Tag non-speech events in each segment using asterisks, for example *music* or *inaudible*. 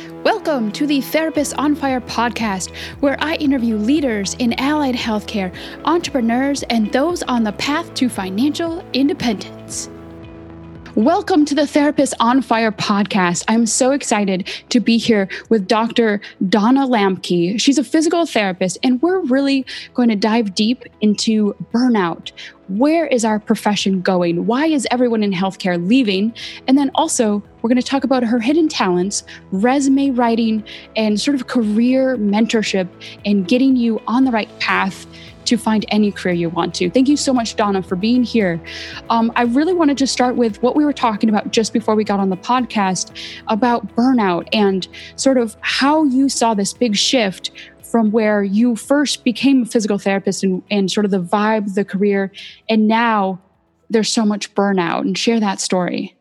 Welcome to the Therapist on Fire podcast, where I interview leaders in allied healthcare, entrepreneurs, and those on the path to financial independence. Welcome to the Therapist on Fire podcast. I'm so excited to be here with Dr. Donna Lamke. She's a physical therapist, and we're really going to dive deep into burnout. Where is our profession going? Why is everyone in healthcare leaving? And then also, we're going to talk about her hidden talents, resume writing, and sort of career mentorship and getting you on the right path to find any career you want to. Thank you so much, Donna, for being here. Um, I really wanted to start with what we were talking about just before we got on the podcast about burnout and sort of how you saw this big shift from where you first became a physical therapist and, and sort of the vibe, the career, and now there's so much burnout and share that story.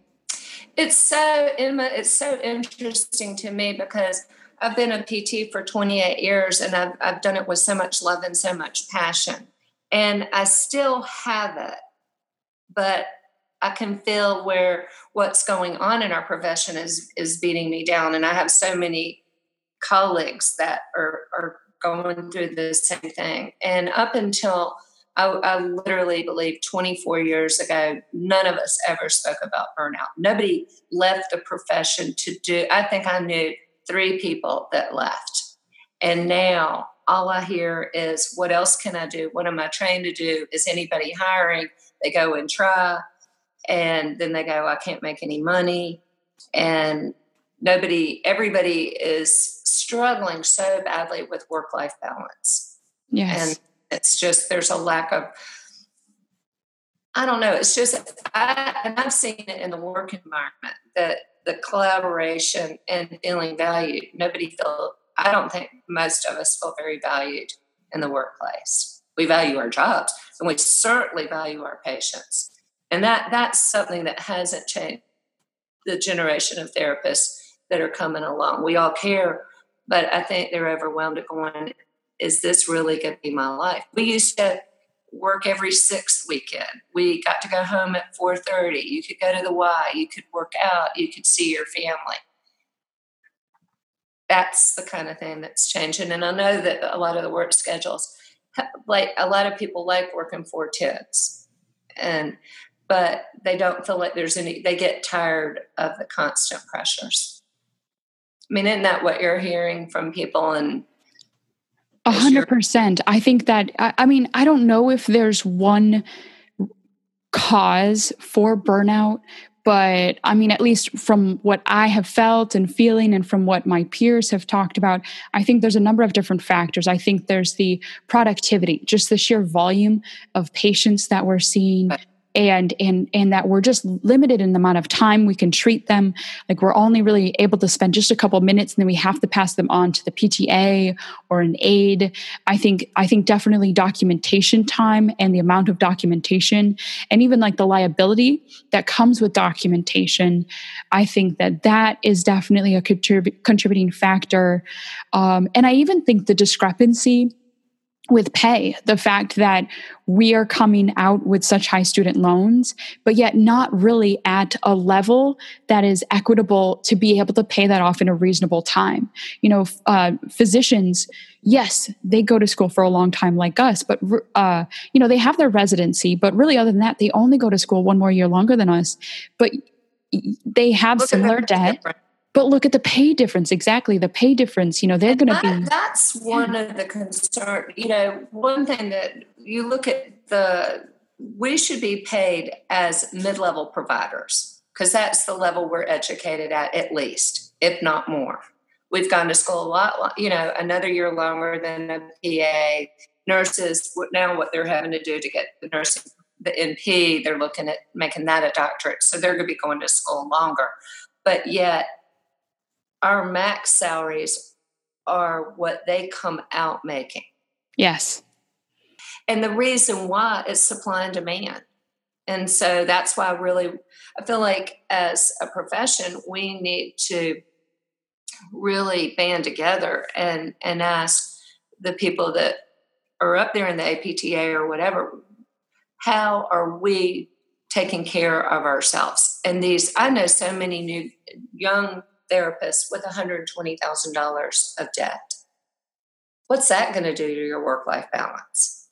It's so it's so interesting to me because I've been a PT for 28 years and I've, I've done it with so much love and so much passion. And I still have it, but I can feel where what's going on in our profession is is beating me down. And I have so many colleagues that are, are going through the same thing. And up until I, I, literally believe 24 years ago, none of us ever spoke about burnout. Nobody left the profession to do, I think I knew three people that left. And now all I hear is, what else can I do? What am I trained to do? Is anybody hiring? They go and try, and then they go, I can't make any money. And nobody, everybody is struggling so badly with work life balance. Yes. And it's just, there's a lack of, I don't know. It's just, I, and I've seen it in the work environment that the collaboration and feeling valued. Nobody feel I don't think most of us feel very valued in the workplace. We value our jobs and we certainly value our patients. And that that's something that hasn't changed the generation of therapists that are coming along. We all care, but I think they're overwhelmed at going, is this really going to be my life? We used to work every sixth weekend. We got to go home at 4:30. You could go to the Y, you could work out, you could see your family. That's the kind of thing that's changing. And I know that a lot of the work schedules, like a lot of people like working four tens, and but they don't feel like there's any. They get tired of the constant pressures. I mean, isn't that what you're hearing from people and a hundred percent. I think that, I, I mean, I don't know if there's one cause for burnout, but I mean, at least from what I have felt and feeling, and from what my peers have talked about, I think there's a number of different factors. I think there's the productivity, just the sheer volume of patients that we're seeing, and and and that we're just limited in the amount of time we can treat them. Like we're only really able to spend just a couple minutes and then we have to pass them on to the pta or an aide. I think i think definitely documentation time and the amount of documentation and even like the liability that comes with documentation i think that that is definitely a contrib- contributing factor. Um, and i even think the discrepancy with pay the fact that we are coming out with such high student loans but yet not really at a level that is equitable to be able to pay that off in a reasonable time. You know uh, physicians yes they go to school for a long time like us but uh, you know they have their residency but really other than that they only go to school one more year longer than us but they have Look similar debt. different but look at the pay difference. Exactly. The pay difference, you know, they're going to be. That's one of the concern. You know, one thing that you look at the, we should be paid as mid level providers because that's the level we're educated at, at least, if not more. We've gone to school a lot, you know, another year longer than a PA. Nurses, now what they're having to do to get the nursing, the NP, they're looking at making that a doctorate. So they're going to be going to school longer. But yet, our max salaries are what they come out making. Yes. And the reason why is supply and demand. And so that's why I really I feel like as a profession we need to really band together and and ask the people that are up there in the APTA or whatever how are we taking care of ourselves and these I know so many new young therapist with $120,000 of debt. What's that going to do to your work life balance?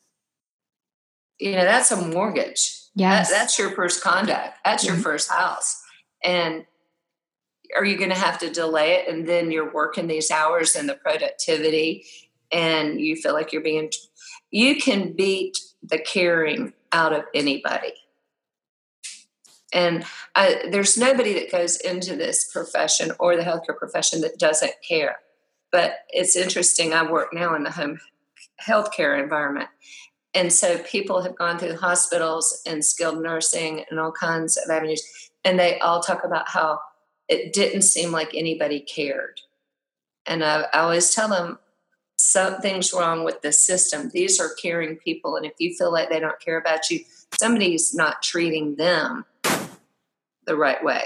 You know, that's a mortgage. Yes. That, that's your first conduct. That's mm-hmm. your first house. And are you going to have to delay it? And then you're working these hours and the productivity, and you feel like you're being, you can beat the caring out of anybody. And I, there's nobody that goes into this profession or the healthcare profession that doesn't care. But it's interesting. I work now in the home healthcare environment. And so people have gone through hospitals and skilled nursing and all kinds of avenues. And they all talk about how it didn't seem like anybody cared. And I, I always tell them something's wrong with the system. These are caring people. And if you feel like they don't care about you, somebody's not treating them the right way.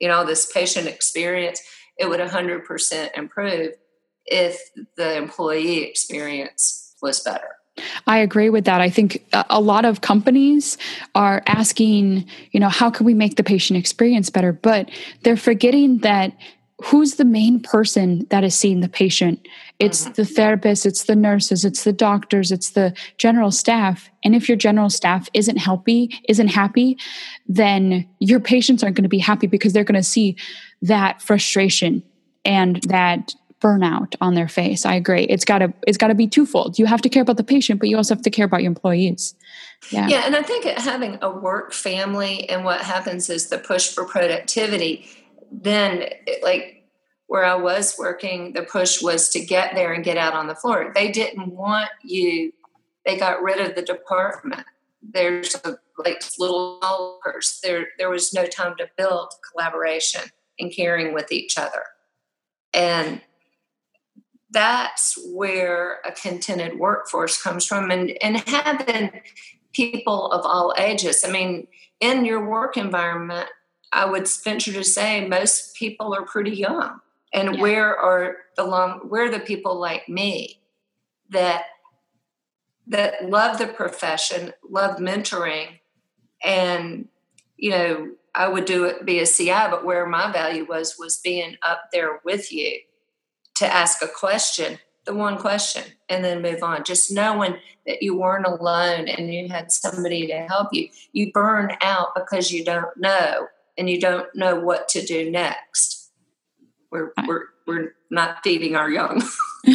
You know, this patient experience, it would 100% improve if the employee experience was better. I agree with that. I think a lot of companies are asking, you know, how can we make the patient experience better? But they're forgetting that who's the main person that is seeing the patient? It's mm-hmm. the therapists, it's the nurses, it's the doctors, it's the general staff. And if your general staff isn't happy, isn't happy, then your patients aren't going to be happy because they're going to see that frustration and that burnout on their face. I agree. It's got to it's got to be twofold. You have to care about the patient, but you also have to care about your employees. Yeah. Yeah, and I think having a work family and what happens is the push for productivity then like where I was working, the push was to get there and get out on the floor. They didn't want you. They got rid of the department. There's a, like little workers. There, there was no time to build collaboration and caring with each other, and that's where a contented workforce comes from. And and having people of all ages. I mean, in your work environment, I would venture to say most people are pretty young. And yeah. where are the long where are the people like me that that love the profession, love mentoring, and you know, I would do it be a CI, but where my value was was being up there with you to ask a question, the one question, and then move on. Just knowing that you weren't alone and you had somebody to help you. You burn out because you don't know and you don't know what to do next. We're we're we're not feeding our young. *laughs*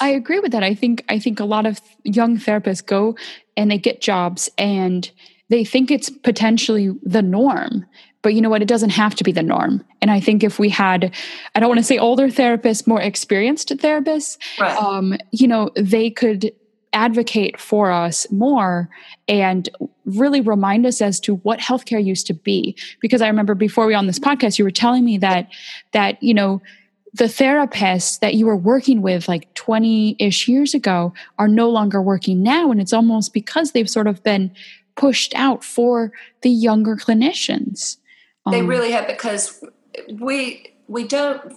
I agree with that. I think I think a lot of young therapists go and they get jobs and they think it's potentially the norm. But you know what? It doesn't have to be the norm. And I think if we had, I don't want to say older therapists, more experienced therapists, right. um, you know, they could advocate for us more and really remind us as to what healthcare used to be. Because i remember before we on this podcast you were telling me that that you know the therapists that you were working with like 20-ish years ago are no longer working now. And it's almost because they've sort of been pushed out for the younger clinicians. They um, really have because we we don't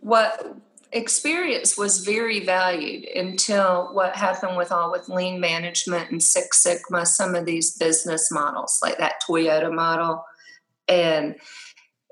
what experience was very valued until what happened with all with lean management and six sigma some of these business models like that toyota model. And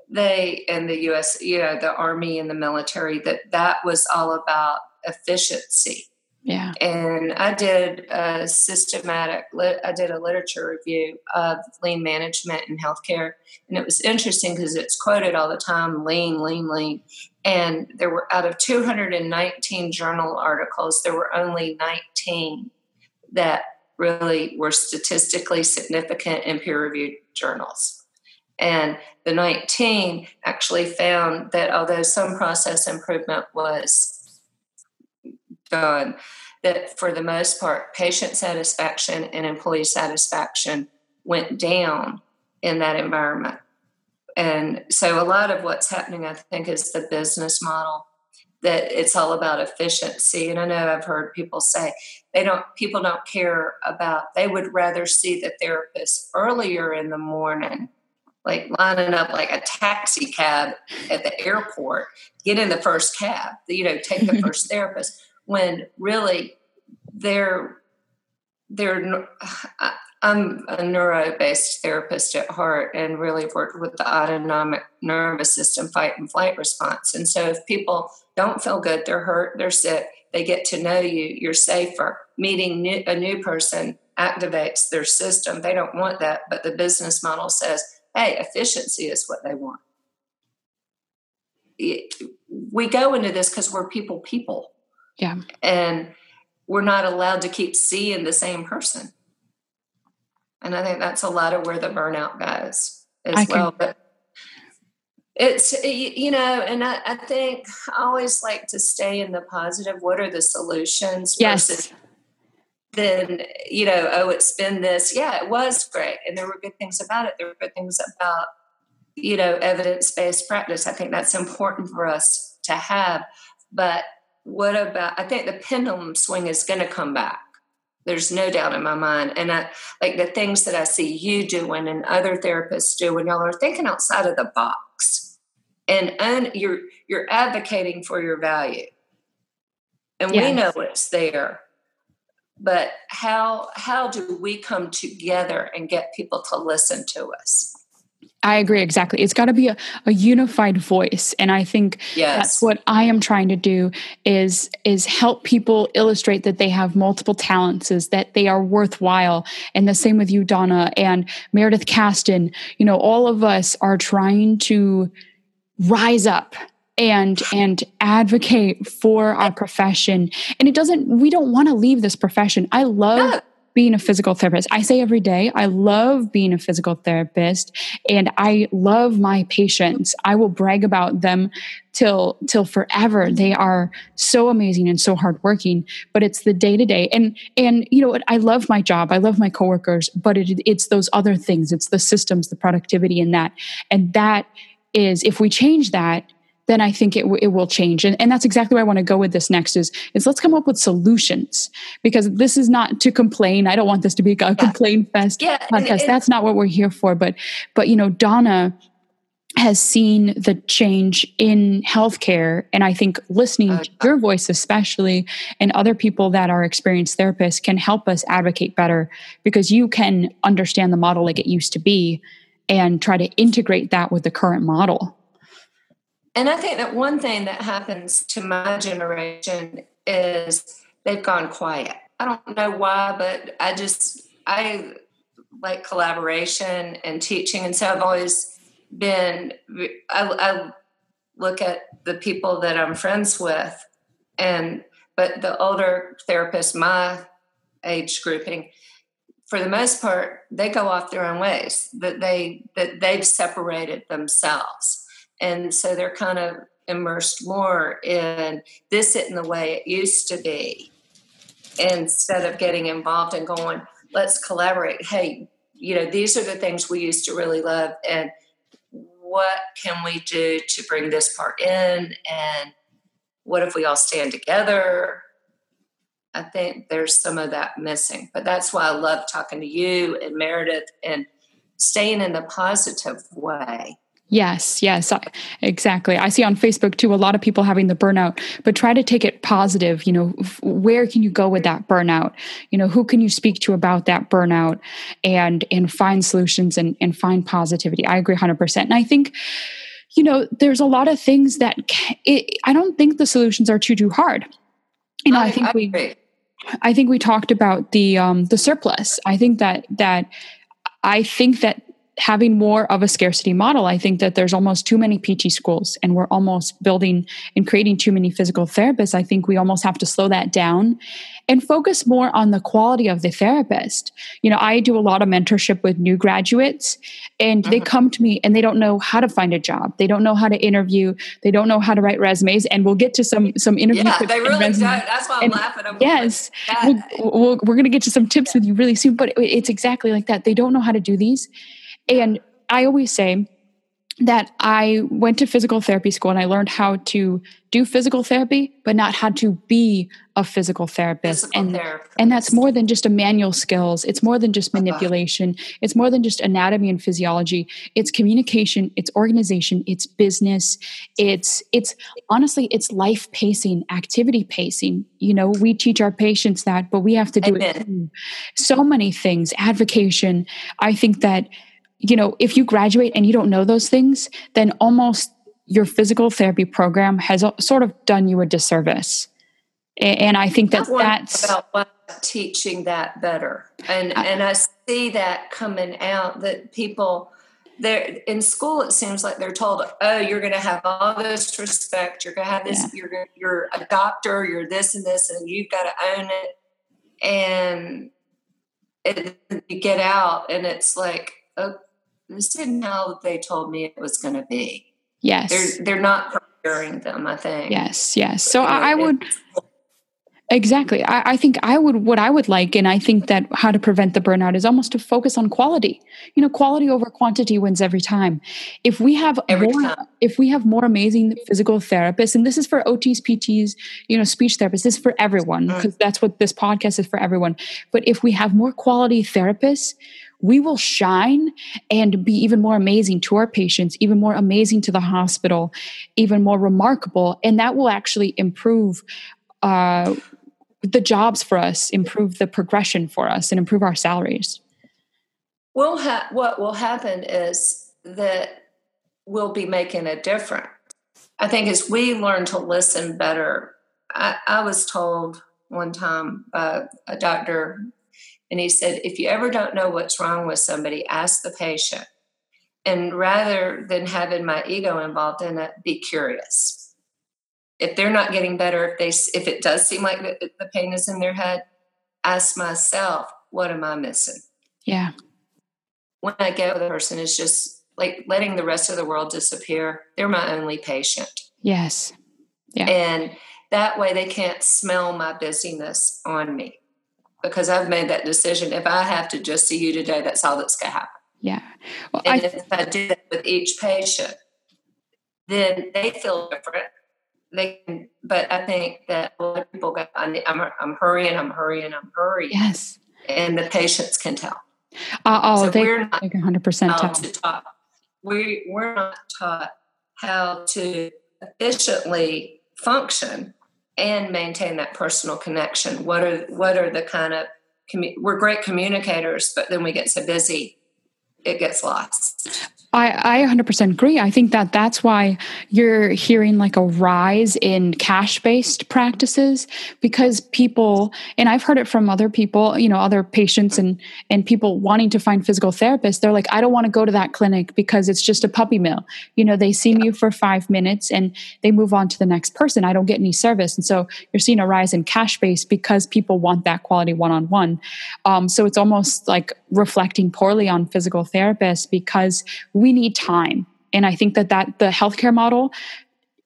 they and the us you know the army and the military that that was all about efficiency yeah. And I did a systematic, I did a literature review of lean management in healthcare. And it was interesting because it's quoted all the time lean, lean, lean. And there were out of 219 journal articles, there were only 19 that really were statistically significant in peer reviewed journals. And the 19 actually found that although some process improvement was done that for the most part, patient satisfaction and employee satisfaction went down in that environment. And so a lot of what's happening, I think, is the business model that it's all about efficiency. And I know I've heard people say they don't people don't care about they would rather see the therapist earlier in the morning like lining up like a taxi cab at the airport, get in the first cab, you know, take the *laughs* first therapist when really they're they're I'm a neuro-based therapist at heart and really worked with the autonomic nervous system fight and flight response. And so if people don't feel good, they're hurt, they're sick, they get to know you, you're safer. Meeting new, a new person activates their system. They don't want that, but the business model says, hey, efficiency is what they want. We go into this because we're people, people. Yeah. And we're not allowed to keep seeing the same person. And I think that's a lot of where the burnout goes as I well. Can. But it's, you know, and I, I, think I always like to stay in the positive. What are the solutions? Yes. then, you know, oh, it's been this. Yeah, it was great. And there were good things about it. There were good things about, you know, evidence based practice. I think that's important for us to have. But what about, I think the pendulum swing is going to come back there's no doubt in my mind. And I, like the things that I see you doing and other therapists do when y'all are thinking outside of the box and un, you're you're advocating for your value. And yes. we know it's there. But how how do we come together and get people to listen to us? I agree exactly. It's got to be a, a unified voice, and I think yes. that's what I am trying to do is is help people illustrate that they have multiple talents, is that they are worthwhile, and the same with you, Donna and Meredith Caston. You know, all of us are trying to rise up and *sighs* and advocate for our profession and it doesn't we don't want to leave this profession i love being a physical therapist. I say every day, I love being a physical therapist and I love my patients. I will brag about them till till forever. They are so amazing and so hardworking, but it's the day to day. And and you know, I love my job. I love my coworkers, but it, it's those other things. It's the systems, the productivity and that. And that is if we change that, then I think it, w- it will change. And, and that's exactly where I want to go with this next is, is let's come up with solutions because this is not to complain. I don't want this to be a yeah. complain fest yeah, podcast. that's not what we're here for. But, but, you know, Donna has seen the change in healthcare. And I think listening uh, to your voice, especially, and other people that are experienced therapists can help us advocate better because you can understand the model like it used to be and try to integrate that with the current model. And I think that one thing that happens to my generation is they've gone quiet. I don't know why, but I just, I like collaboration and teaching. And so I've always been, I, I look at the people that I'm friends with and, but the older therapists, my age grouping, for the most part, they go off their own ways. That they that they've separated themselves, and so they're kind of immersed more in this isn't the way it used to be instead of getting involved and going let's collaborate. Hey you know these are the things we used to really love and what can we do to bring this part in? And what if we all stand together? I think there's some of that missing but that's why i love talking to you and meredith and staying in the positive way Yes, yes, exactly. I see on Facebook too a lot of people having the burnout, but try to take it positive. You know, where can you go with that burnout? You know, who can you speak to about that burnout and and find solutions and and find positivity. I agree 100%. And I think you know, there's a lot of things that it, I don't think the solutions are too too hard. You know, I, I think I we I think we talked about the um the surplus. I think that that I think that having more of a scarcity model. I think that there's almost too many PT schools and we're almost building and creating too many physical therapists. I think we almost have to slow that down and focus more on the quality of the therapist. You know, I do a lot of mentorship with new graduates and they mm-hmm. come to me and they don't know how to find a job. They don't know how to interview. They don't know how to write resumes. And we'll get to some some interview yeah, they really don't. That's why I'm and laughing. I'm yes, we'll, we we are going to get to some tips yeah. with you really soon. But it's exactly like that. They don't know how to do these and I always say, that I went to physical therapy school and I learned how to do physical therapy, but not how to be a physical therapist. Physical and, therapist. and that's more than just a manual skills. It's more than just Uh-huh. manipulation. It's more than just anatomy and physiology. It's communication, it's organization, it's business. It's it's honestly it's life pacing, activity pacing. You know, we teach our patients that, but we have to do it too. So many things, advocation. I think that you know, if you graduate and you don't know those things, then almost your physical therapy program has sort of done you a disservice. And I think that I that's about what teaching that better, and I- and I see that coming out that people. They're in school. It seems like they're told, "Oh, you're going to have all this respect. You're going to have this. Yeah. You're you're a doctor. You're this and this, and you've got to own it." And it, you get out, and it's like, "Oh, this isn't how they told me it was going to be." yes, They're they're not preparing them. I think. yes, yes. So You know, I, I would Exactly. I, I think I would, what I would like, and I think that how to prevent the burnout is almost to focus on quality. You know, quality over quantity wins every time. If we have Every more, time. if we have more amazing physical therapists, and this is for OTs, PTs, you know, speech therapists, this is for everyone Mm. because that's what this podcast is for everyone. But if we have more quality therapists, we will shine and be even more amazing to our patients, even more amazing to the hospital, even more remarkable. And that will actually improve uh, the jobs for us, improve the progression for us, and improve our salaries. We'll ha- what will happen is that we'll be making a difference. I think as we learn to listen better, I, I was told one time by a doctor, and he said, if you ever don't know what's wrong with somebody, ask the patient. And rather than having my ego involved in it, be curious. If they're not getting better, if they if it does seem like the, the pain is in their head, ask myself, what am I missing? Yeah. when I get with a person it's just like letting the rest of the world disappear. They're my only patient. Yes. Yeah. And that way they can't smell my busyness on me because I've made that decision. If I have to just see you today, that's all that's going to happen. Yeah. Well, And I, if I do that with each patient, then they feel different. They can, but I think that a lot of people go, I'm, I'm hurrying, I'm hurrying, I'm hurrying. yes. And the patients can tell. Uh, oh, So they we're not like 100% how tell. to talk. We we're not taught how to efficiently function and maintain that personal connection. What are what are the kind of we're great communicators, but then we get so busy, it gets lost. I, I 100% agree. I think that that's why you're hearing like a rise in cash based practices because people, and I've heard it from other people, you know, other patients and, and people wanting to find physical therapists. They're like, I don't want to go to that clinic because it's just a puppy mill. You know, they see me for five minutes and they move on to the next person. I don't get any service. And so you're seeing a rise in cash based because people want that quality one on one. So it's almost like reflecting poorly on physical therapists because we need time. And I think that that the healthcare model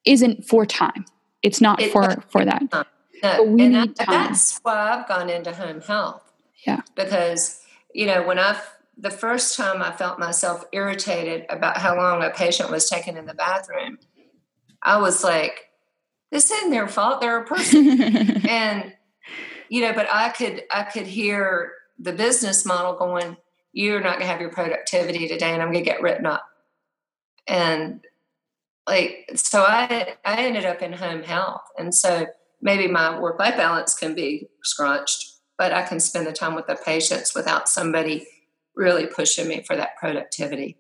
isn't for time. It's not It- for for that. No, But we and need time. that's why I've gone into home health. Yeah. Because, you know, when I the first time I felt myself irritated about how long a patient was taken in the bathroom, I was like, this isn't their fault. They're a person. *laughs* and you know, but I could I could hear the business model going, you're not gonna have your productivity today and I'm gonna get written up. And like so I I ended up in home health. And so maybe my work life balance can be scrunched, but I can spend the time with the patients without somebody really pushing me for that productivity.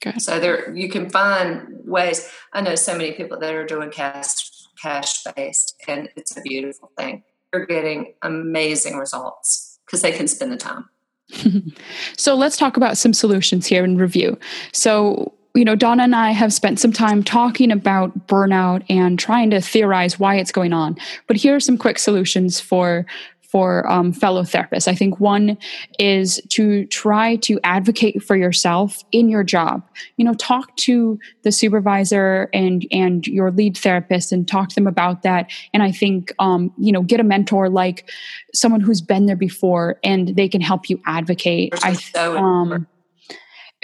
Good. So there you can find ways. I know so many people that are doing cash cash based and it's a beautiful thing. They're getting amazing results because they can spend the time. *laughs* so let's talk about some solutions here in review. So you know, Donna and I have spent some time talking about burnout and trying to theorize why it's going on. But here are some quick solutions for for um, fellow therapists. I think one is to try to advocate for yourself in your job. You know, talk to the supervisor and and your lead therapist and talk to them about that. And I think um, you know, get a mentor like someone who's been there before and they can help you advocate. I So um,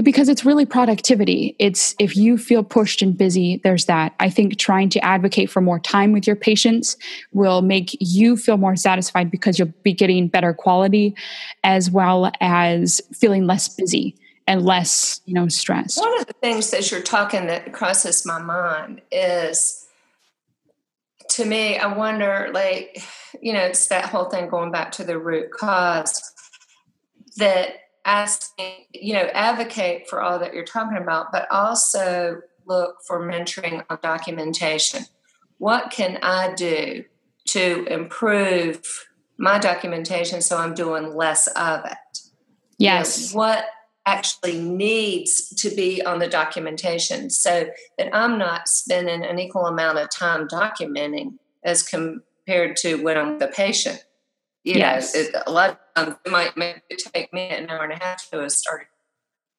because it's really productivity. It's if you feel pushed and busy, there's that. I think trying to advocate for more time with your patients will make you feel more satisfied because you'll be getting better quality as well as feeling less busy and less, you know, stressed. One of the things that you're talking that crosses my mind is to me, I wonder, like, you know, it's that whole thing going back to the root cause that asking, you know, advocate for all that you're talking about, but also look for mentoring on documentation. What can I do to improve my documentation so I'm doing less of it? Yes. You know, what actually needs to be on the documentation so that I'm not spending an equal amount of time documenting as compared to when I'm the patient. You yes. know, it, a lot of times it might, might take me an hour and a half to start,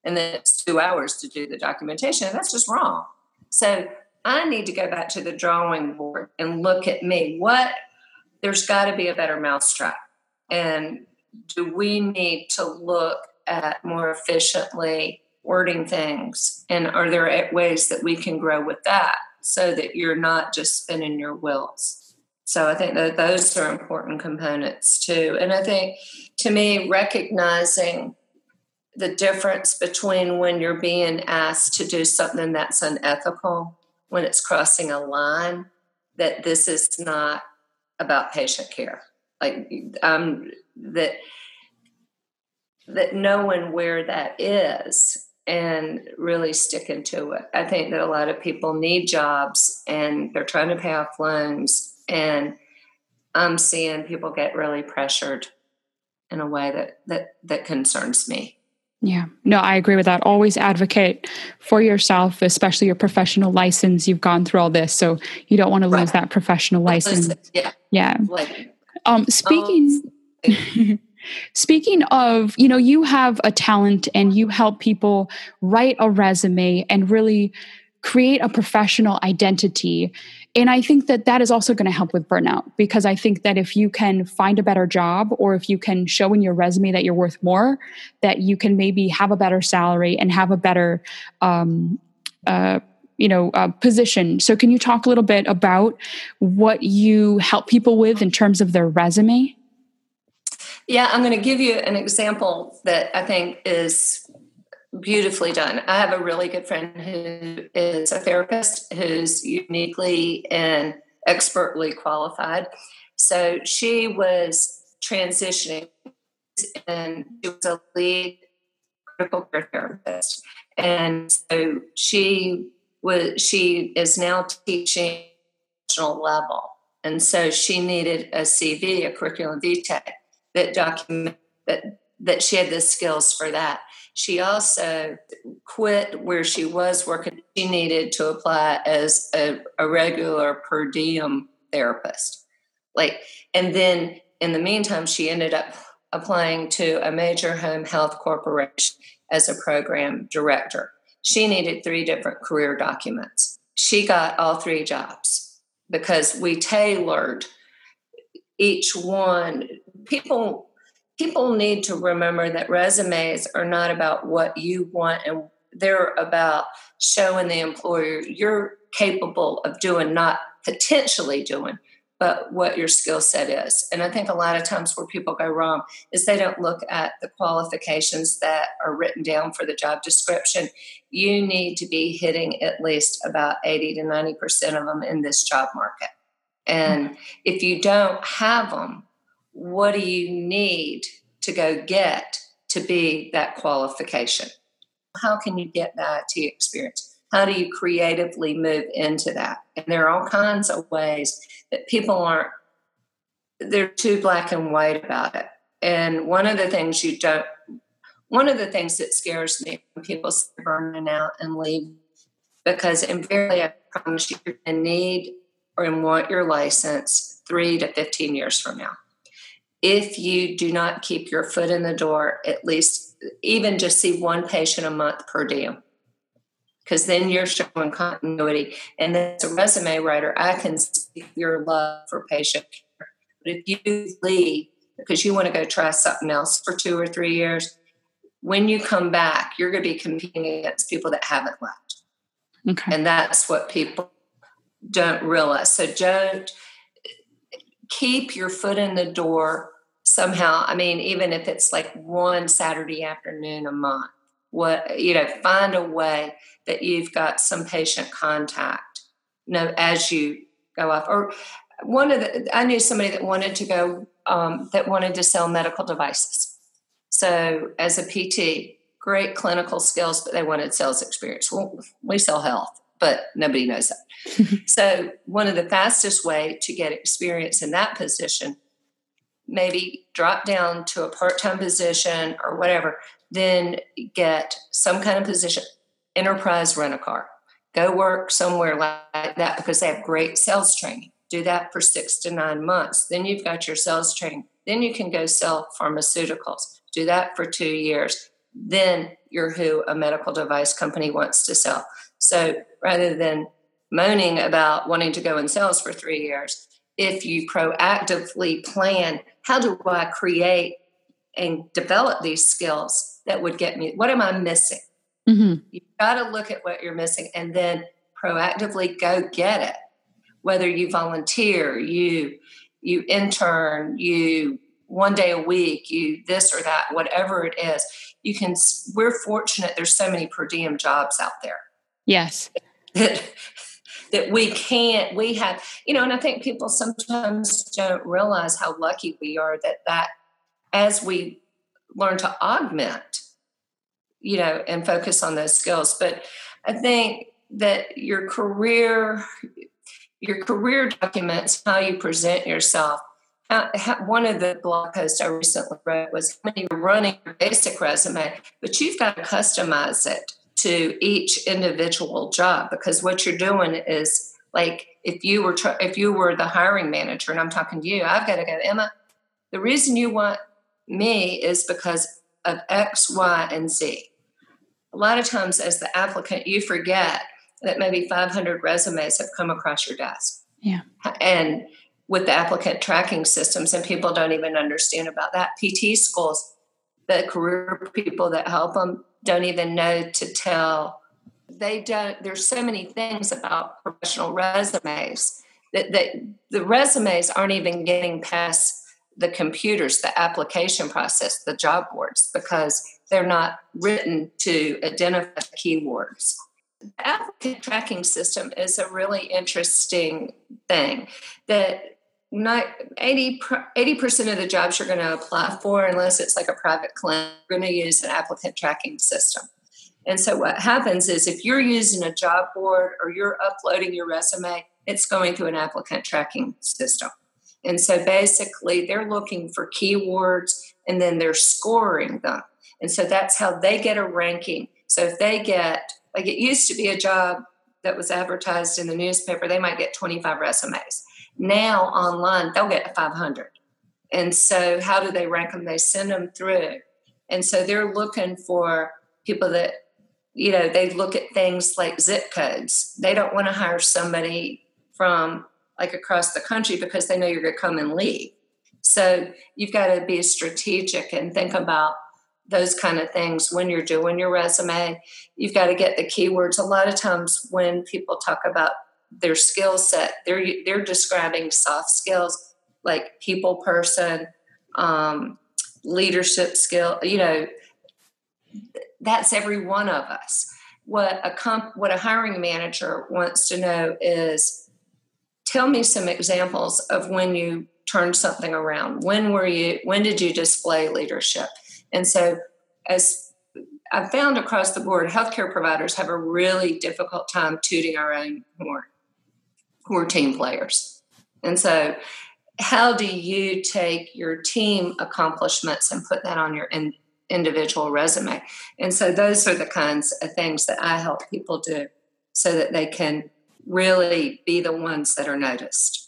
and then it's two hours to do the documentation. That's just wrong. So I need to go back to the drawing board and look at me. What there's got to be a better mousetrap, and do we need to look at more efficiently wording things? And are there ways that we can grow with that so that you're not just spinning your wheels? So I think that those are important components too. And I think to me, recognizing the difference between when you're being asked to do something that's unethical, when it's crossing a line, that this is not about patient care. Like um, that that knowing where that is and really sticking to it. I think that a lot of people need jobs and they're trying to pay off loans and I'm seeing people get really pressured in a way that that that concerns me. Yeah, no, I agree with that. Always advocate for yourself, especially your professional license. You've gone through all this, so you don't want to lose right. that professional license. Yeah, yeah. Like, um, speaking. Um, *laughs* Speaking of, you know, you have a talent and you help people write a resume and really create a professional identity. And I think that that is also going to help with burnout because I think that if you can find a better job or if you can show in your resume that you're worth more, that you can maybe have a better salary and have a better, um, uh, you know, uh, position. So, can you talk a little bit about what you help people with in terms of their resume? Yeah, I'm going to give you an example that I think is beautifully done. I have a really good friend who is a therapist who's uniquely and expertly qualified. So she was transitioning and she was a lead critical care therapist. And so she was she is now teaching national level. And so she needed a CV, a curriculum vitae that document that that she had the skills for that. She also quit where she was working. She needed to apply as a, a regular per diem therapist. Like, and then in the meantime, she ended up applying to a major home health corporation as a program director. She needed three different career documents. She got all three jobs because we tailored each one people people need to remember that resumes are not about what you want and they're about showing the employer you're capable of doing not potentially doing but what your skill set is. And i think a lot of times where people go wrong is they don't look at the qualifications that are written down for the job description. You need to be hitting at least about 80 to 90% of them in this job market. And mm-hmm. if you don't have them what do you need to go get to be that qualification? How can you get that IT experience? How do you creatively move into that? And there are all kinds of ways that people aren't, they're too black and white about it. And one of the things you don't, one of the things that scares me when people say burning out and leave, because invariably I promise you, you're going to need or want your license three to 15 years from now if you do not keep your foot in the door, at least even just see one patient a month per diem, because then you're showing continuity. And as a resume writer, I can see your love for patient care. But if you leave because you want to go try something else for two or three years, when you come back, you're going to be competing against people that haven't left. Okay. And that's what people don't realize. So don't keep your foot in the door somehow. I mean, even if it's like one Saturday afternoon a month, what you know, find a way that you've got some patient contact. You know, as you go off. Or one of the, I knew somebody that wanted to go, um, that wanted to sell medical devices. So as a PT, great clinical skills, but they wanted sales experience. Well, we sell health, but nobody knows that. *laughs* so one of the fastest way to get experience in that position, maybe drop down to a part-time position or whatever, then get some kind of position, enterprise rent a car. Go work somewhere like that because they have great sales training. Do that for six to nine months. Then you've got your sales training. Then you can go sell pharmaceuticals. Do that for two years then you're who a medical device company wants to sell. So rather than moaning about wanting to go in sales for three years, if you proactively plan, how do I create and develop these skills that would get me? What am I missing? Mm-hmm. You've got to look at what you're missing and then proactively go get it. Whether you volunteer, you you intern, you one day a week, you this or that, whatever it is, you can we're fortunate there's so many per diem jobs out there yes. That that we can't we have you know and i think people sometimes don't realize how lucky we are that that as we learn to augment you know and focus on those skills. But i think that your career your career documents how you present yourself how, how, one of the blog posts I recently wrote was when you're running your basic resume, but you've got to customize it to each individual job because what you're doing is like if you were tr- if you were the hiring manager and I'm talking to you, I've got to go, Emma. The reason you want me is because of X, Y, and Z. A lot of times, as the applicant, you forget that maybe 500 resumes have come across your desk. Yeah, and with the applicant tracking systems, and people don't even understand about that. PT schools, the career people that help them don't even know to tell. They don't. There's so many things about professional resumes that, that the resumes aren't even getting past the computers, the application process, the job boards, because they're not written to identify keywords. The applicant tracking system is a really interesting thing that not 80 percent of the jobs you're going to apply for, unless it's like a private client, you're going to use an applicant tracking system. And so what happens is if you're using a job board or you're uploading your resume, it's going through an applicant tracking system. And so basically they're looking for keywords and then they're scoring them. And so that's how they get a ranking. So if they get like it used to be a job that was advertised in the newspaper, they might get 25 resumes now online, they'll get 500. And so, how do they rank them? They send them through. And so, they're looking for people that, you know, they look at things like zip codes. They don't want to hire somebody from like across the country because they know you're going to come and leave. So, you've got to be strategic and think about those kind of things when you're doing your resume. You've got to get the keywords. A lot of times, when people talk about their skill set. They're they're describing soft skills like people person, um, leadership skill. You know, that's every one of us. What a comp, what a hiring manager wants to know is, tell me some examples of when you turned something around. When were you? When did you display leadership? And so, as I've found across the board, healthcare providers have a really difficult time tooting our own horn who are team players. And so, how do you take your team accomplishments and put that on your in, individual resume? And so, those are the kinds of things that I help people do so that they can really be the ones that are noticed.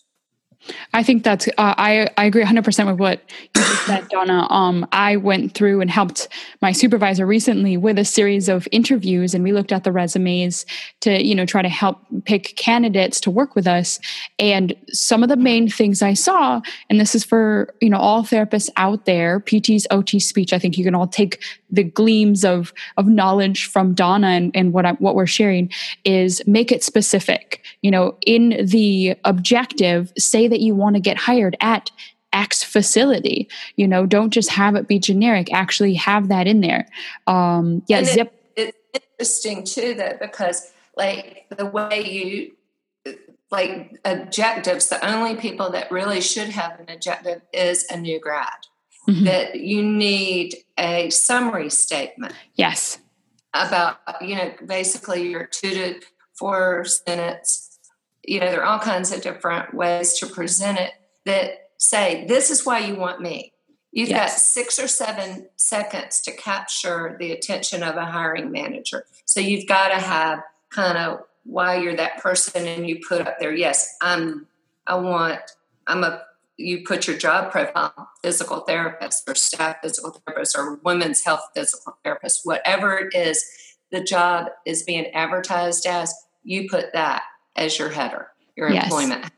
I think that's uh, I I agree 100% with what you just said, Donna. Um, I went through and helped my supervisor recently with a series of interviews, and we looked at the resumes to you know try to help pick candidates to work with us. And some of the main things I saw, and this is for you know all therapists out there, PTs, OT, speech. I think you can all take the gleams of of knowledge from Donna and, and what I, what we're sharing is make it specific. You know, in the objective, say that you want to get hired at X facility. You know, don't just have it be generic. Actually, have that in there. Um, yeah, zip. It, it's interesting too that because like the way you like objectives, the only people that really should have an objective is a new grad. Mm-hmm. That you need a summary statement. Yes. About you know basically your two to four sentence you know, there are all kinds of different ways to present it that say, this is why you want me. You've yes. got six or seven seconds to capture the attention of a hiring manager. So you've got to have kind of why you're that person and you put up there, yes, I'm, I want, I'm a, you put your job profile, physical therapist or staff physical therapist or women's health physical therapist, whatever it is, the job is being advertised as, you put that as your header, your yes. employment.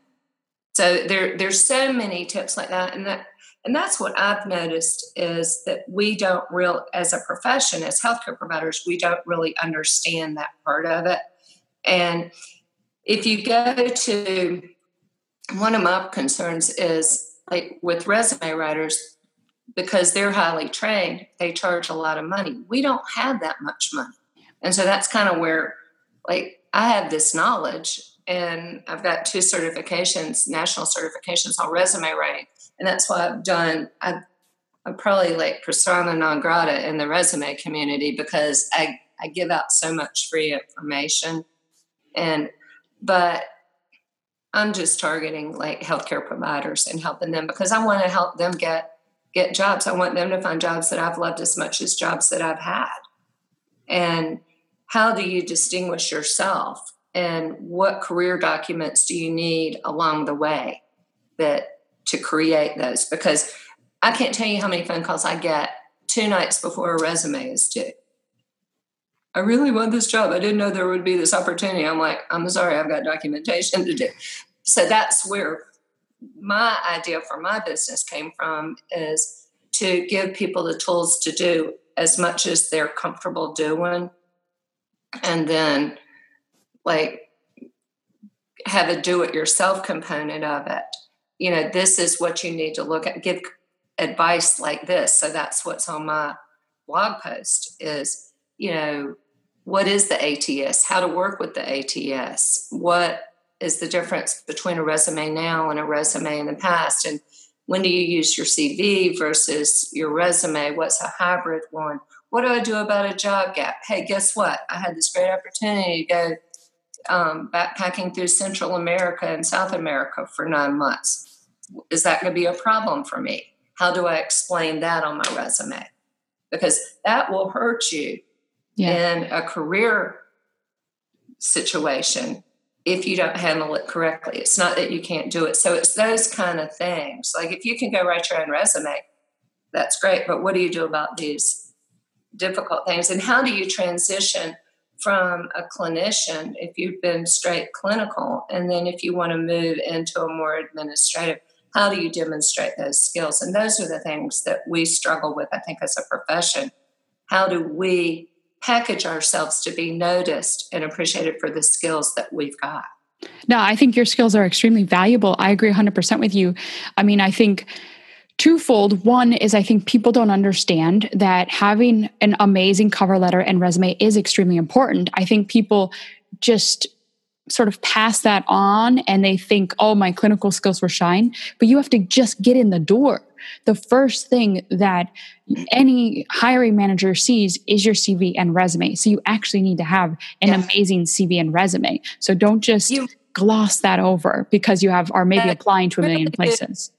So there, there's so many tips like that, and that, and that's what I've noticed is that we don't real, as a profession, as healthcare providers, we don't really understand that part of it. And if you go to one of my concerns is like with resume writers, because they're highly trained, they charge a lot of money. We don't have that much money. And so that's kind of where, like, I have this knowledge and I've got two certifications, national certifications on resume writing, and that's why I've done. I've, I'm probably like persona non grata in the resume community because I I give out so much free information, and but I'm just targeting like healthcare providers and helping them because I want to help them get get jobs. I want them to find jobs that I've loved as much as jobs that I've had. And how do you distinguish yourself? and what career documents do you need along the way that to create those? Because i can't tell you how many phone calls i get two nights before a resume is due. I really want this job. I didn't know there would be this opportunity. I'm like i'm sorry i've got documentation to do. So that's where my idea for my business came from is to give people the tools to do as much as they're comfortable doing and then like have a do it yourself component of it. You know, this is what you need to look at, give advice like this. So that's what's on my blog post is, you know, what is the ATS? How to work with the ATS? What is the difference between a resume now and a resume in the past? And when do you use your CV versus your resume? What's a hybrid one? What do I do about a job gap? Hey, guess what? I had this great opportunity to go um, backpacking through Central America and South America for nine months. Is that going to be a problem for me? How do I explain that on my resume? Because that will hurt you yeah. in a career situation if you don't handle it correctly. It's not that you can't do it. So it's those kind of things. Like if you can go write your own resume, that's great. But what do you do about these difficult things? And how do you transition from a clinician if you've been straight clinical and then if you want to move into a more administrative how do you demonstrate those skills? And those are the things that we struggle with i think as a profession. How do we package ourselves to be noticed and appreciated for the skills that we've got? No i think your skills are extremely valuable. I agree 100% with you. I mean i think twofold. One is I think people don't understand that having an amazing cover letter and resume is extremely important. I think people just sort of pass that on and they think, oh, my clinical skills will shine. But you have to just get in the door. The first thing that any hiring manager sees is your CV and resume. So you actually need to have an yeah. amazing CV and resume. So don't just you, gloss that over because you have are maybe applying to a million places.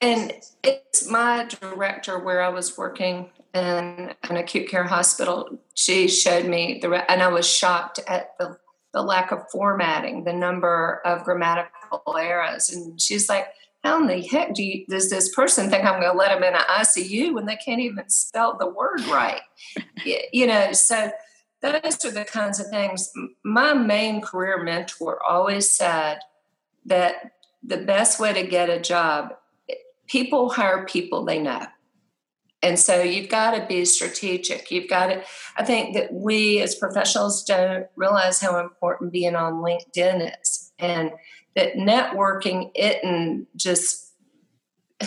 And it's my director where I was working in an acute care hospital. She showed me the, and I was shocked at the the lack of formatting, the number of grammatical errors. And she's like, how in the heck do you, does this person think I'm going to let them in an ICU when they can't even spell the word right? *laughs* you know, so those are the kinds of things. My main career mentor always said that the best way to get a job, people hire people they know. And so you've got to be strategic. You've got to, I think that we as professionals don't realize how important being on LinkedIn is. And that networking isn't just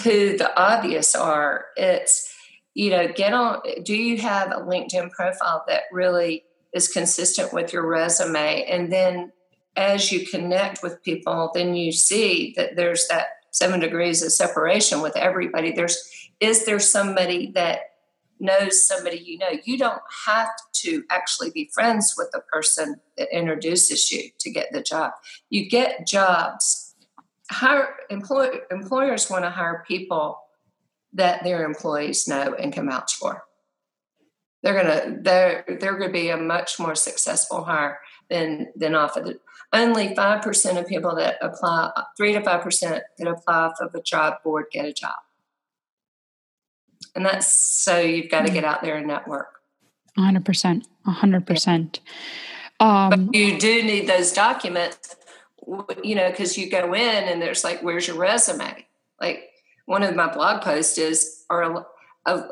who the obvious are. It's, you know, get on, do you have a LinkedIn profile that really is consistent with your resume? And then as you connect with people, then you see that there's that seven degrees of separation with everybody. There's, is there somebody that knows somebody you know? You don't have to actually be friends with the person that introduces you to get the job. You get jobs. Hire employ, employers want to hire people that their employees know and can vouch for. They're gonna they're they're gonna be a much more successful hire than than off of the only five percent of people that apply three to five percent that apply off of a job board get a job. And that's so you've got to get out there and network. 100%. 100%. Um, but you do need those documents, you know, because you go in and there's like, where's your resume? Like one of my blog posts is, are uh,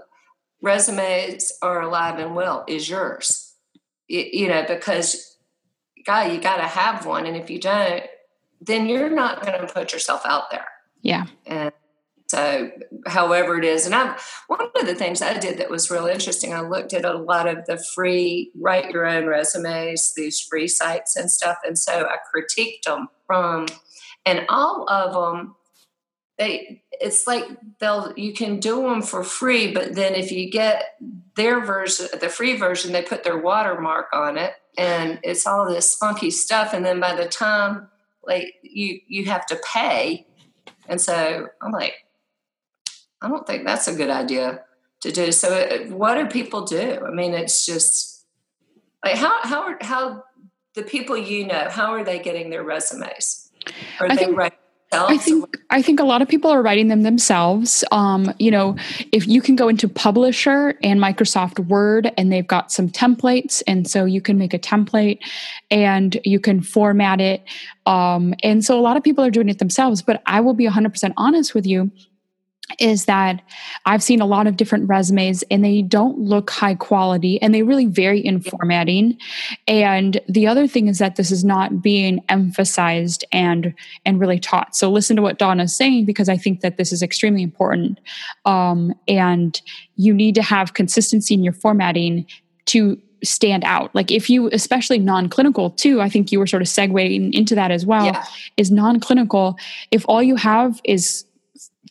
resumes are alive and well, is yours. You, you know, because guy, you got to have one. And if you don't, then you're not going to put yourself out there. Yeah. And so, however it is, and I'm one of the things I did that was real interesting. I looked at a lot of the free write your own resumes, these free sites and stuff, and so I critiqued them from, and all of them, they it's like they'll you can do them for free, but then if you get their version, the free version, they put their watermark on it, and it's all this funky stuff, and then by the time like you you have to pay, and so I'm like I don't think that's a good idea to do. So, uh, what do people do? I mean, it's just like how how how the people you know how are they getting their resumes? Are I they think, writing? I think I think a lot of people are writing them themselves. Um, you know, if you can go into Publisher and Microsoft Word, and they've got some templates, and so you can make a template and you can format it. Um, and so a lot of people are doing it themselves. But I will be 100% honest with you is that I've seen a lot of different resumes and they don't look high quality and they really vary in formatting. And the other thing is that this is not being emphasized and and really taught. So listen to what Donna's saying because I think that this is extremely important. Um, and you need to have consistency in your formatting to stand out. Like if you, especially non-clinical too, I think you were sort of segueing into that as well. Yeah. Is non-clinical if all you have is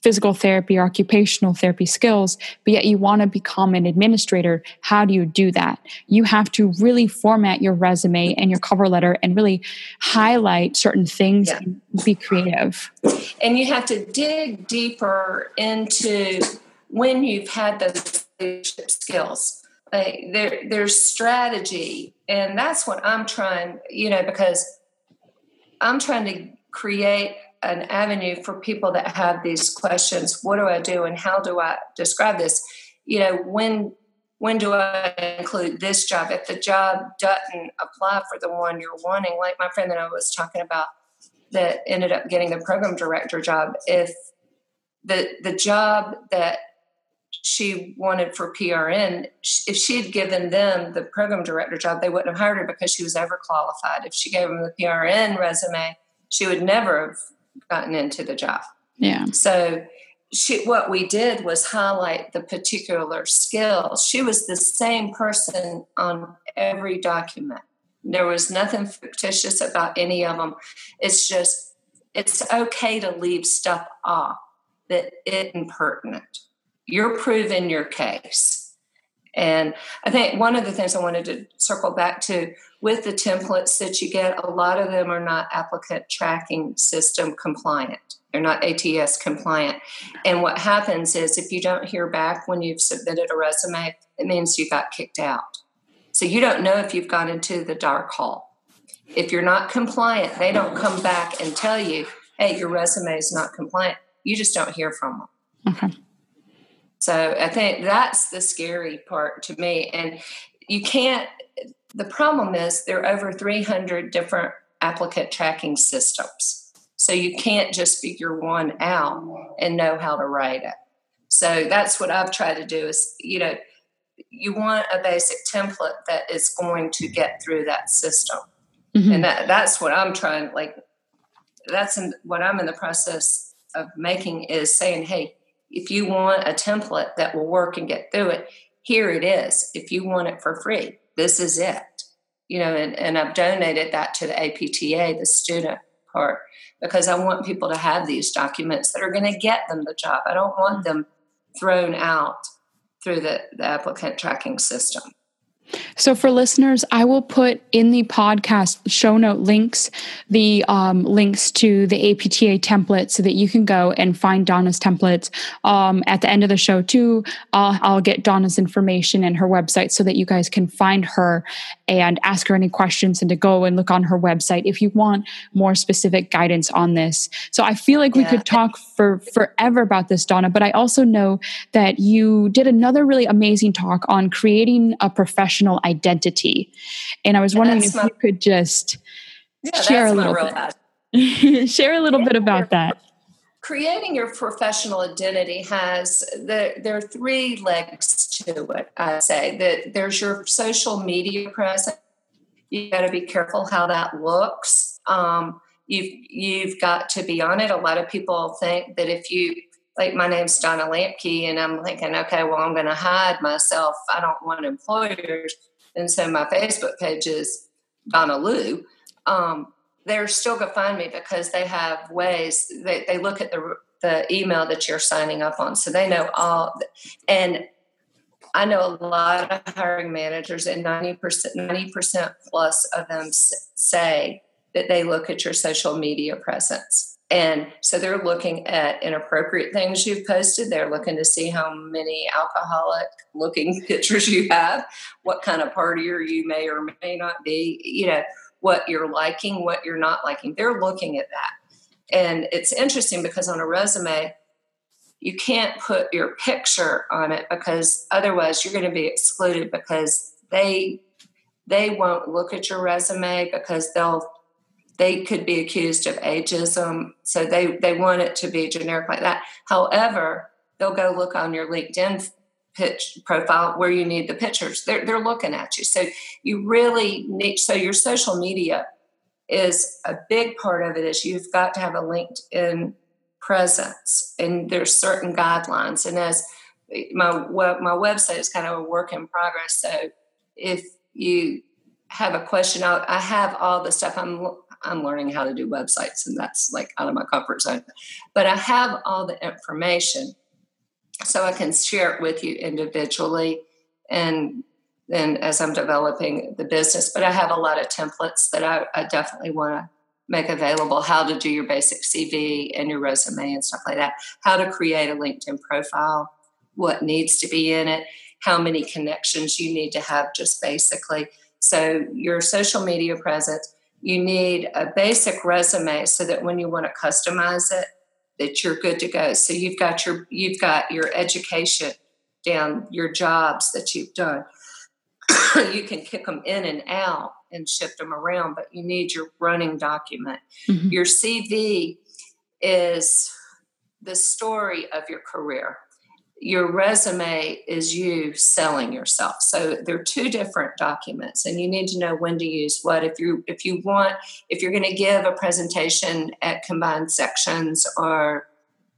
physical therapy or occupational therapy skills, but yet you want to become an administrator, how do you do that? You have to really format your resume and your cover letter and really highlight certain things yeah. and be creative. And you have to dig deeper into when you've had those leadership skills. Like there, there's strategy, and that's what I'm trying, you know, because I'm trying to create an avenue for people that have these questions what do i do and how do i describe this you know when when do i include this job if the job doesn't apply for the one you're wanting like my friend that i was talking about that ended up getting the program director job if the the job that she wanted for PRN, if she had given them the program director job, they wouldn't have hired her because she was overqualified. If she gave them the PRN resume, she would never have gotten into the job. Yeah. So she, what we did was highlight the particular skills. She was the same person on every document. There was nothing fictitious about any of them. It's just, it's okay to leave stuff off that isn't pertinent. You're proving your case. And I think one of the things I wanted to circle back to with the templates that you get, a lot of them are not applicant tracking system compliant. They're not ATS compliant. And what happens is if you don't hear back when you've submitted a resume, it means you got kicked out. So you don't know if you've gone into the dark hall. If you're not compliant, they don't come back and tell you, hey, your resume is not compliant. You just don't hear from them. Okay. So I think that's the scary part to me. And you can't, the problem is there are over 300 different applicant tracking systems. So you can't just figure one out and know how to write it. So that's what I've tried to do is, you know, you want a basic template that is going to get through that system. Mm-hmm. And that, that's what I'm trying, like, that's in, what I'm in the process of making is saying, hey, if you want a template that will work and get through it, here it is. If you want it for free, this is it. You know, and, and I've donated that to the APTA, the student part, because I want people to have these documents that are going to get them the job. I don't want mm. them thrown out through the, the applicant tracking system. So, for listeners, I will put in the podcast show note links the um, links to the APTA template so that you can go and find Donna's templates. Um, at the end of the show, too, I'll, I'll get Donna's information and her website so that you guys can find her and ask her any questions and to go and look on her website if you want more specific guidance on this. So, I feel like we yeah. could talk for forever about this, Donna, but I also know that you did another really amazing talk on creating a professional professional identity. And I was wondering if my, you could just yeah, *laughs* share a little bit. share a little yeah, bit about that. Creating your professional identity has the, there are three legs to it. I say that there's your social media presence. You got to be careful how that looks. Um, you've you've got to be on it. A lot of people think that if you like my name's Donna Lampke, and I'm thinking, okay, well, I'm going to hide myself. I don't want employers. And so my Facebook page is Donna Lou. Um, they're still going to find me because they have ways, they, they look at the, the email that you're signing up on. So they know all. And I know a lot of hiring managers, and 90%, 90% plus of them say that they look at your social media presence. And so they're looking at inappropriate things you've posted. They're looking to see how many alcoholic looking *laughs* pictures you have, what kind of partier you may or may not be, you know, what you're liking, what you're not liking. They're looking at that. And it's interesting because on a resume, you can't put your picture on it because otherwise you're going to be excluded because they they won't look at your resume because they'll they could be accused of ageism. So they, they want it to be generic like that. However, they'll go look on your LinkedIn pitch profile where you need the pictures. They're, they're looking at you. So you really need, so your social media is a big part of it is you've got to have a LinkedIn presence and there's certain guidelines. And as my, my website is kind of a work in progress. So if you have a question, I have all the stuff. I'm I'm learning how to do websites, and that's like out of my comfort zone. But I have all the information so I can share it with you individually and then as I'm developing the business. But I have a lot of templates that I, I definitely want to make available how to do your basic CV and your resume and stuff like that, how to create a LinkedIn profile, what needs to be in it, how many connections you need to have just basically. So, your social media presence, you need a basic resume so that when you want to customize it that you're good to go. So you've got your you've got your education down your jobs that you've done. *coughs* You can kick them in and out and shift them around but you need your running document. Mm-hmm. your cv is the story of your career your resume is you selling yourself. So they're two different documents and you need to know when to use what. If you if you want if you're going to give a presentation at combined sections or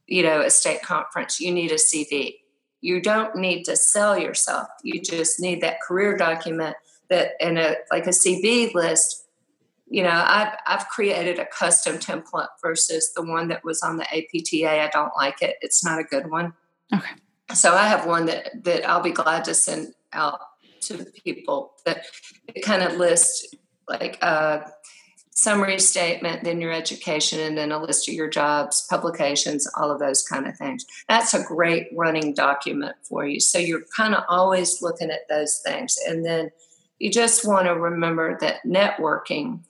you know a state conference you need a cv you don't need to sell yourself. You just need that career document that in a like a cv list. You know i've i've created a custom template versus the one that was on the apta i don't like it. It's not a good one. Okay so I have one that that I'll be glad to send out to the people that it kind of lists like a summary statement, then your education, and then a list of your jobs, publications, all of those kind of things. That's a great running document for you. So you're kind of always looking at those things. And then you just want to remember that networking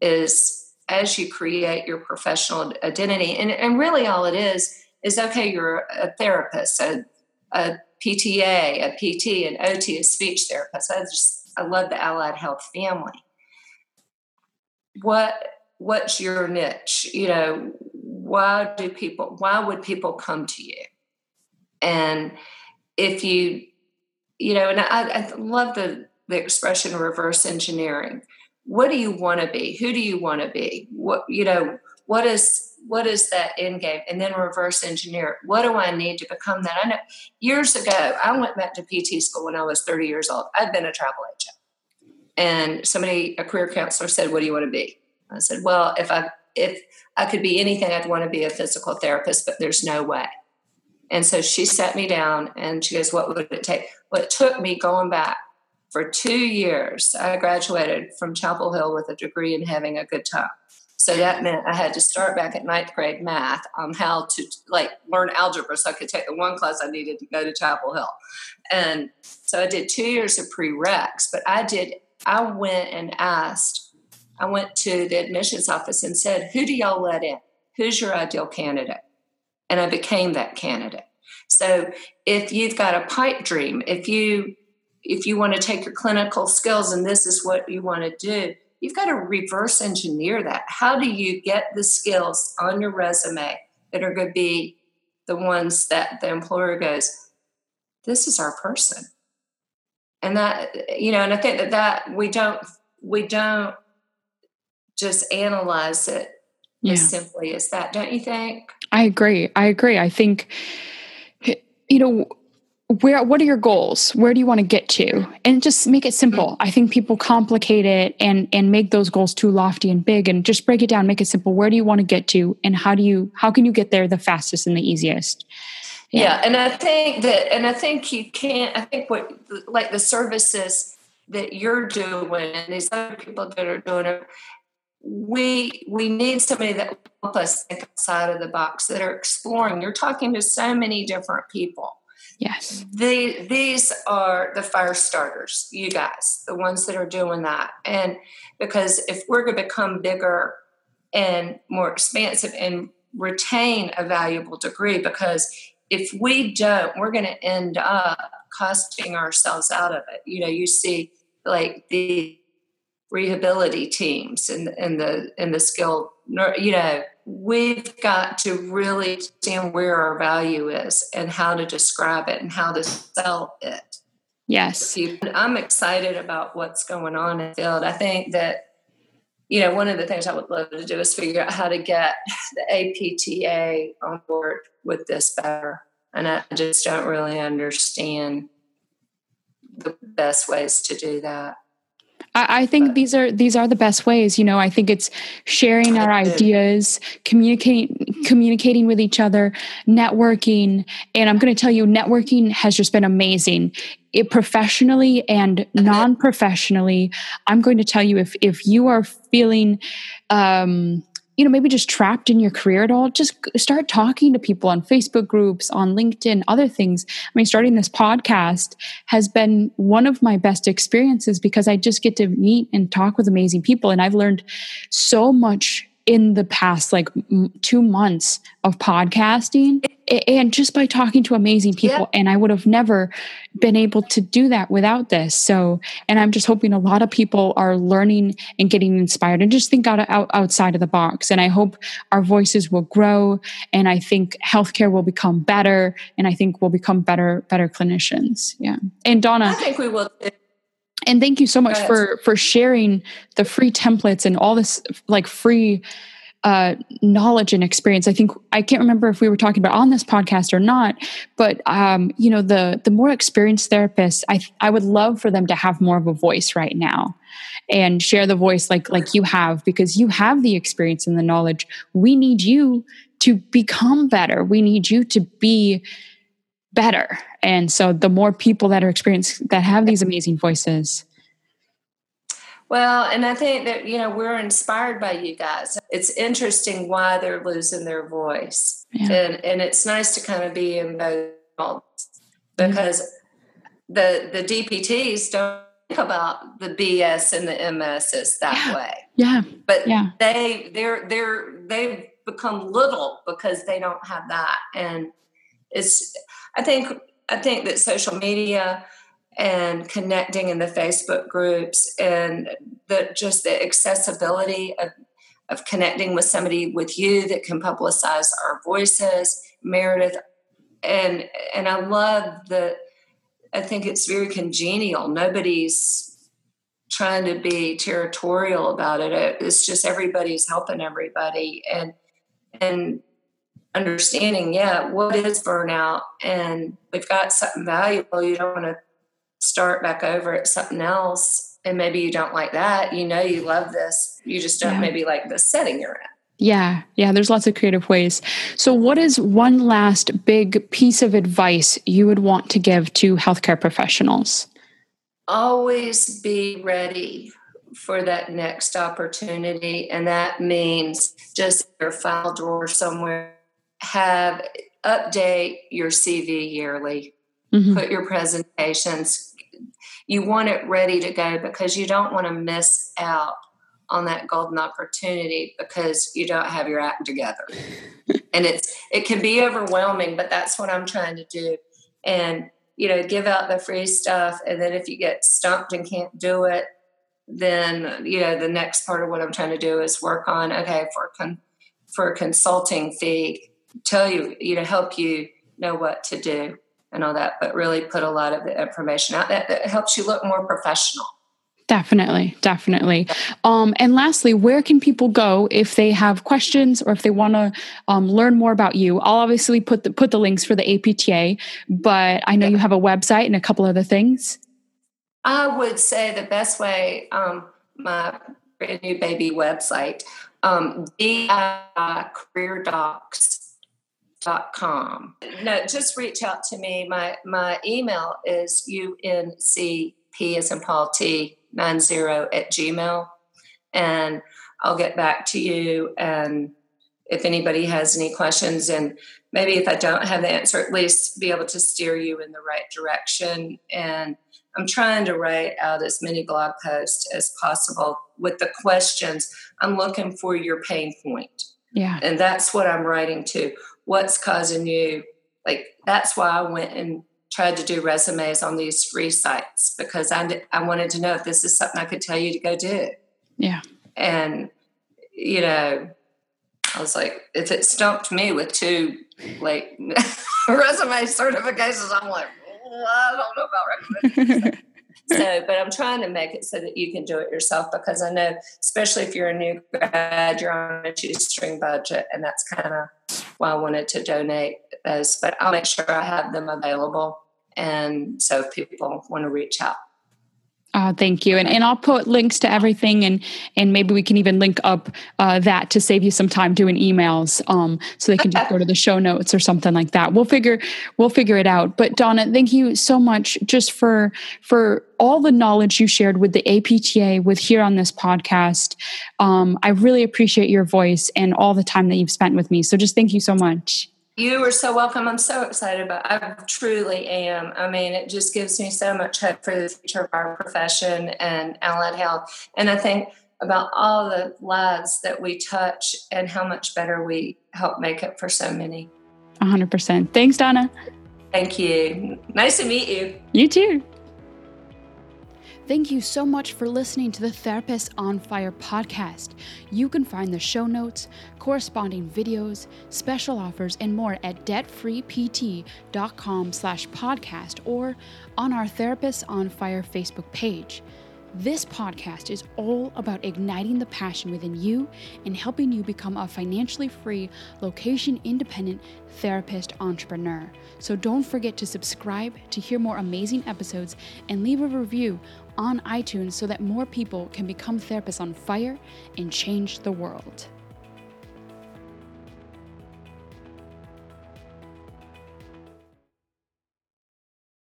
is as you create your professional identity, and, and really all it is is okay, you're a therapist, a PTA, a PT, an OT, a speech therapist. I just I love the allied health family. What what's your niche? You know, why do people why would people come to you? And if you you know, and I, I love the the expression reverse engineering. What do you want to be? Who do you want to be? What you know, what is what is that end game? And then reverse engineer. What do I need to become that? I know years ago, I went back to PT school when I was 30 years old. I'd been a travel agent. And somebody, a career counselor said, What do you want to be? I said, Well, if I if I could be anything, I'd want to be a physical therapist, but there's no way. And so she sat me down and she goes, What would it take? Well, it took me going back for two years. I graduated from Chapel Hill with a degree in having a good time. So that meant I had to start back at ninth grade math on how to like learn algebra so I could take the one class I needed to go to Chapel Hill. And so I did two years of prereqs, but I did, I went and asked, I went to the admissions office and said, Who do y'all let in? Who's your ideal candidate? And I became that candidate. So if you've got a pipe dream, if you if you want to take your clinical skills and this is what you want to do, you've got to reverse engineer that. How do you get the skills on your resume that are going to be the ones that the employer goes, this is our person? And that, you know, and I think that that we don't, we don't just analyze it yeah. as simply as that, don't you think? I agree. I agree. I think, you know, where what are your goals? Where do you want to get to? And just make it simple. Mm-hmm. I think people complicate it and and make those goals too lofty and big and just break it down make it simple. Where do you want to get to and how do you how can you get there the fastest and the easiest? Yeah, yeah and i think that and i think you can't i think what like the services that you're doing and these other people that are doing it we we need somebody that will help us think outside of the box that are exploring. You're talking to so many different people Yes. The, these are the fire starters, you guys, the ones that are doing that. And because if we're going to become bigger and more expansive and retain a valuable degree, because if we don't, we're going to end up costing ourselves out of it. You know, you see like the rehabilitation teams and, and the and the skilled you know we've got to really understand where our value is and how to describe it and how to sell it. Yes. I'm excited about what's going on in the field. I think that, you know, one of the things I would love to do is figure out how to get the APTA on board with this better. And I just don't really understand the best ways to do that. I, I think these are these are the best ways. You know, I think it's sharing our ideas, communicating communicating with each other, networking, and I'm going to tell you, networking has just been amazing. It professionally and non-professionally, I'm going to tell you if if you are feeling um, you know, maybe just trapped in your career at all, just start talking to people on Facebook groups, on LinkedIn, other things. I mean, starting this podcast has been one of my best experiences because I just get to meet and talk with amazing people. And I've learned so much in the past like two months of podcasting and just by talking to amazing people yeah. and i would have never been able to do that without this. So and i'm just hoping a lot of people are learning and getting inspired and just think out, out outside of the box. And i hope our voices will grow and i think healthcare will become better and i think we'll become better better clinicians. Yeah. And donna i think we will and thank you so much for for sharing the free templates and all this like free uh, knowledge and experience. I think I can't remember if we were talking about on this podcast or not, but um, you know, the the more experienced therapists, I I would love for them to have more of a voice right now and share the voice like like you have because you have the experience and the knowledge. We need you to become better. We need you to be better. And so the more people that are experienced that have these amazing voices, well, and I think that, you know, we're inspired by you guys. It's interesting why they're losing their voice. Yeah. And and it's nice to kind of be in both because mm-hmm. the the DPTs don't think about the BS and the MS as that yeah. way. Yeah. But yeah. they they're they're they've become little because they don't have that. And it's I think I think that social media and connecting in the Facebook groups and the just the accessibility of of connecting with somebody with you that can publicize our voices, Meredith, and and I love the I think it's very congenial. Nobody's trying to be territorial about it. It's just everybody's helping everybody and and understanding, yeah, what is burnout? And we've got something valuable. You don't want to start back over at something else. And maybe you don't like that. You know you love this. You just don't yeah. maybe like the setting you're in. Yeah, yeah, there's lots of creative ways. So, what is one last big piece of advice you would want to give to healthcare professionals? Always be ready for that next opportunity. And that means just your file drawer somewhere, have update your CV yearly, mm-hmm. put your presentations. You want it ready to go because you don't want to miss out on that golden opportunity because you don't have your act together. *laughs* and it's it can be overwhelming, but that's what I'm trying to do. And you know, give out the free stuff and then if you get stumped and can't do it, then you know, the next part of what I'm trying to do is work on okay, for con- for a consulting fee, tell you, you know, help you know what to do and all that, but really put a lot of the information out that, that helps you look more professional Definitely, definitely. Um, and lastly, where can people go if they have questions or if they want to um, learn more about you? I'll obviously put the put the links for the APTA, but I know you have a website and a couple other things. I would say the best way, um, my brand new baby website, um, careerdocs.com. No, just reach out to me. My my email is uncp as in Paul T 90 at gmail. And i'll get back to you and if anybody has any questions and maybe if i don't have the answer at least be able to steer you in the right direction. And i'm trying to write out as many blog posts as possible with the questions. I'm looking for your pain point. Yeah. And that's what i'm writing to what's causing you like that's why i went and tried to do resumes on these free sites because I, I wanted to know if this is something I could tell you to go do. Yeah. And, you know, I was like, if it stumped me with two like *laughs* resume certifications, I'm like, well, I don't know about recommendations. *laughs* so, but I'm trying to make it so that you can do it yourself because I know, especially if you're a new grad, you're on a shoestring budget, and that's kind of why I wanted to donate those. But I'll make sure I have them available, and so if people want to reach out. Uh, thank you. And, and I'll put links to everything and, and maybe we can even link up uh, that to save you some time doing emails um, so they can just go to the show notes or something like that. We'll figure, we'll figure it out. But Donna, thank you so much just for, for all the knowledge you shared with the APTA with here on this podcast. Um, I really appreciate your voice and all the time that you've spent with me. So just thank you so much. You are so welcome. I'm so excited about. I truly am. I mean, it just gives me so much hope for the future of our profession and allied health. And I think about all the lives that we touch and how much better we help make it for so many. 100%. Thanks, Donna. Thank you. Nice to meet you. You too. Thank you so much for listening to the Therapist on Fire podcast. You can find the show notes, corresponding videos, special offers, and more at debtfreept.com slash podcast or on our Therapist on Fire Facebook page. This podcast is all about igniting the passion within you and helping you become a financially free, location independent therapist entrepreneur. So don't forget to subscribe to hear more amazing episodes and leave a review on iTunes so that more people can become therapists on fire and change the world.